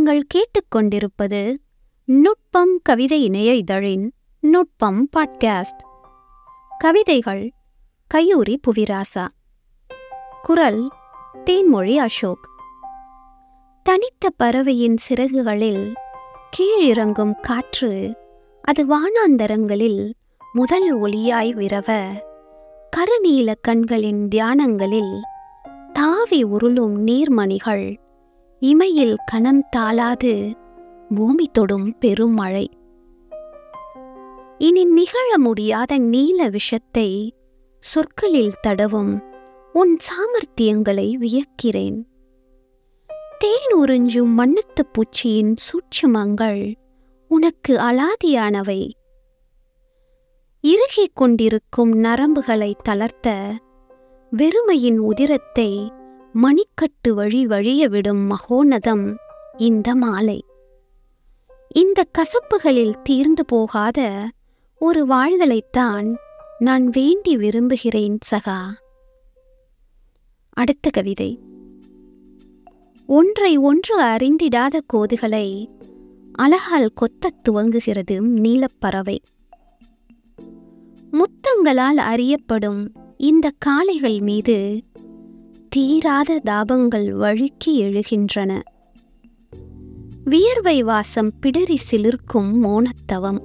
நீங்கள் கேட்டுக்கொண்டிருப்பது நுட்பம் கவிதை இணைய இதழின் நுட்பம் பாட்காஸ்ட். கவிதைகள் கையூரி புவிராசா. குரல் தேன்மொழி அசோக். தனித்த பறவையின் சிறகுகளில் கீழிறங்கும் காற்று அது வானாந்தரங்களில் முதல் ஒளியாய் விரவ கருநீல கண்களின் தியானங்களில் தாவி உருளும் நீர்மணிகள் இமையில் கணம் தாளாது பூமி தொடும் பெருமழை இனி நிகழ முடியாத நீல விஷத்தை சொற்களில் தடவும் உன் சாமர்த்தியங்களை வியக்கிறேன். தேன் உறிஞ்சும் மண்ணத்து பூச்சியின் சூட்சுமங்கள் உனக்கு அலாதியானவை. இறுகிக் கொண்டிருக்கும் நரம்புகளை தளர்த்த வெறுமையின் உதிரத்தை மணிக்கட்டு வழி வழிய விடும் மகோனதம் இந்த மாலை. இந்த கசப்புகளில் தீர்ந்து போகாத ஒரு வாழ்தலைத்தான் நான் வேண்டி விரும்புகிறேன் சகா. அடுத்த கவிதை. ஒன்றை ஒன்று அறிந்திடாத கோதுகளை அழகால் கொத்தத் துவங்குகிறது நீலப்பறவை. முத்தங்களால் அறியப்படும் இந்த காளைகள் மீது தீராத தாபங்கள் வழுக்கி எழுகின்றன. வியர்வை வாசம் பிடரி சிலிர்க்கும் மோனத்தவம்.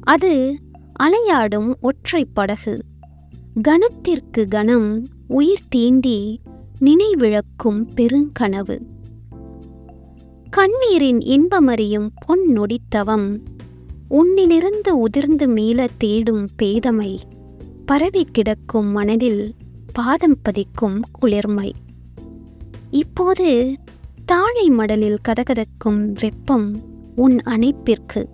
அது அலையாடும் ஒற்றை படகு. கணத்திற்கு கணம் உயிர் தீண்டி நினைவிழக்கும் பெருங்கனவு. கண்ணீரின் இன்பமறியும் பொன் நொடித்தவம். உன்னிலிருந்து உதிர்ந்து மீள தேடும் பேதமை. பரவி கிடக்கும் மனதில் பாதம் பதிக்கும் குளிர்மை. இப்போது தாழை மடலில் கதகதக்கும் வெப்பம் உன் அணைப்பிற்கு.